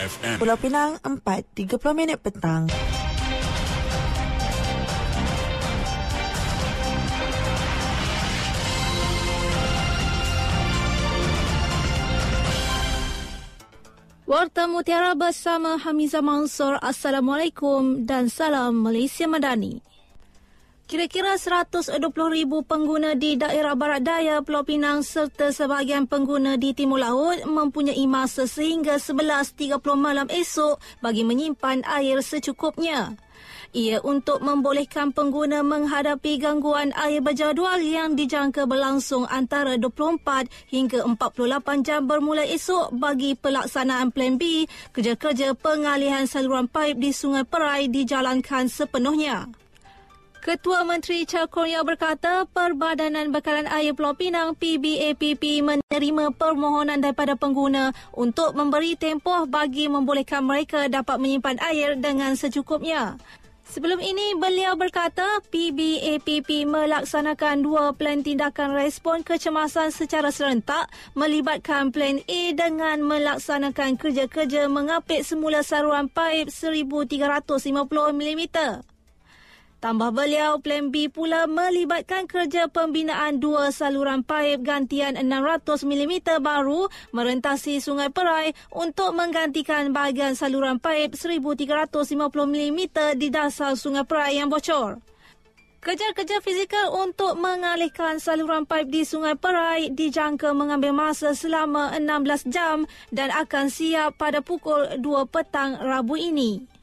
FM. Pulau Pinang 4.30 minit petang. Warta Mutiara bersama Hamiza Mansur. Assalamualaikum dan salam Malaysia Madani. Kira-kira 120,000 pengguna di daerah barat daya Pulau Pinang serta sebahagian pengguna di Timur Laut mempunyai masa sehingga 11.30 malam esok bagi menyimpan air secukupnya ia untuk membolehkan pengguna menghadapi gangguan air berjadual yang dijangka berlangsung antara 24 hingga 48 jam bermula esok bagi pelaksanaan Plan B, kerja-kerja pengalihan saluran paip di Sungai Perai dijalankan sepenuhnya. Ketua Menteri Cakornya berkata Perbadanan Bekalan Air Pulau Pinang PBAPP menerima permohonan daripada pengguna untuk memberi tempoh bagi membolehkan mereka dapat menyimpan air dengan secukupnya. Sebelum ini, beliau berkata PBAPP melaksanakan dua plan tindakan respon kecemasan secara serentak melibatkan plan A dengan melaksanakan kerja-kerja mengapit semula saluran paip 1350 mm. Tambah beliau, Plan B pula melibatkan kerja pembinaan dua saluran paip gantian 600mm baru merentasi Sungai Perai untuk menggantikan bahagian saluran paip 1350mm di dasar Sungai Perai yang bocor. Kerja-kerja fizikal untuk mengalihkan saluran paip di Sungai Perai dijangka mengambil masa selama 16 jam dan akan siap pada pukul 2 petang Rabu ini.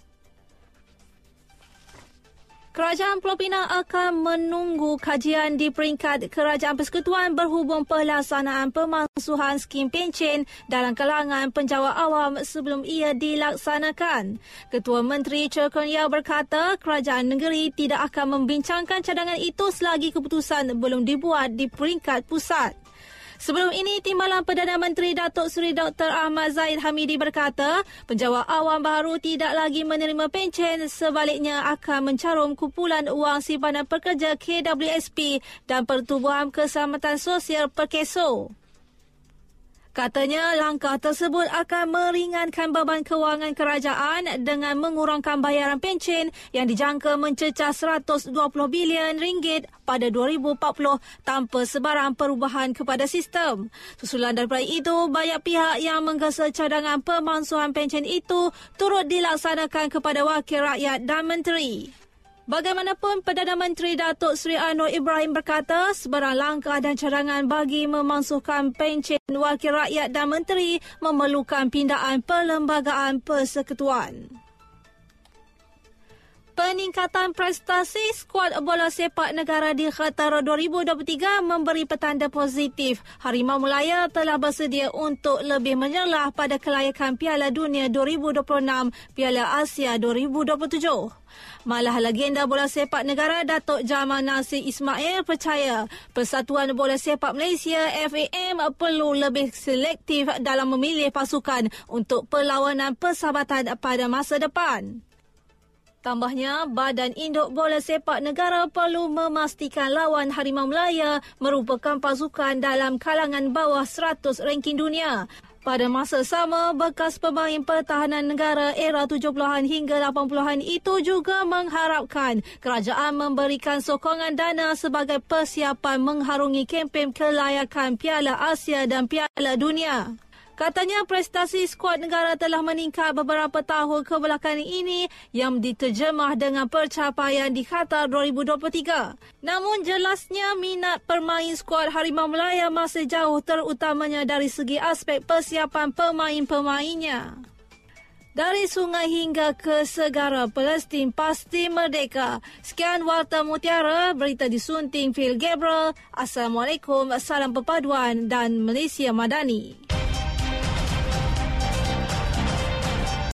Kerajaan Pulau Pinang akan menunggu kajian di peringkat Kerajaan Persekutuan berhubung pelaksanaan pemansuhan skim pencen dalam kalangan penjawat awam sebelum ia dilaksanakan. Ketua Menteri Yao berkata kerajaan negeri tidak akan membincangkan cadangan itu selagi keputusan belum dibuat di peringkat pusat. Sebelum ini, Timbalan Perdana Menteri Datuk Seri Dr. Ahmad Zaid Hamidi berkata, penjawat awam baru tidak lagi menerima pencen sebaliknya akan mencarum kumpulan wang simpanan pekerja KWSP dan Pertubuhan Keselamatan Sosial Perkeso. Katanya langkah tersebut akan meringankan beban kewangan kerajaan dengan mengurangkan bayaran pencen yang dijangka mencecah 120 bilion ringgit pada 2040 tanpa sebarang perubahan kepada sistem. Susulan daripada itu, banyak pihak yang menggesa cadangan pemansuhan pencen itu turut dilaksanakan kepada wakil rakyat dan menteri. Bagaimanapun, Perdana Menteri Datuk Seri Anwar Ibrahim berkata sebarang langkah dan cadangan bagi memansuhkan pencen wakil rakyat dan menteri memerlukan pindaan perlembagaan persekutuan. Peningkatan prestasi skuad bola sepak negara di Qatar 2023 memberi petanda positif. Harimau Melaya telah bersedia untuk lebih menyelah pada kelayakan Piala Dunia 2026, Piala Asia 2027. Malah legenda bola sepak negara Datuk Jamal Nasir Ismail percaya Persatuan Bola Sepak Malaysia FAM perlu lebih selektif dalam memilih pasukan untuk perlawanan persahabatan pada masa depan. Tambahnya, Badan Induk Bola Sepak Negara perlu memastikan lawan Harimau Melaya merupakan pasukan dalam kalangan bawah 100 ranking dunia. Pada masa sama, bekas pemain pertahanan negara era 70-an hingga 80-an itu juga mengharapkan kerajaan memberikan sokongan dana sebagai persiapan mengharungi kempen kelayakan Piala Asia dan Piala Dunia. Katanya prestasi skuad negara telah meningkat beberapa tahun kebelakangan ini yang diterjemah dengan pencapaian di Qatar 2023. Namun jelasnya minat permain skuad Harimau Melaya masih jauh terutamanya dari segi aspek persiapan pemain-pemainnya. Dari sungai hingga ke segara Palestin pasti merdeka. Sekian Warta Mutiara, berita disunting Phil Gabriel. Assalamualaikum, salam perpaduan dan Malaysia Madani.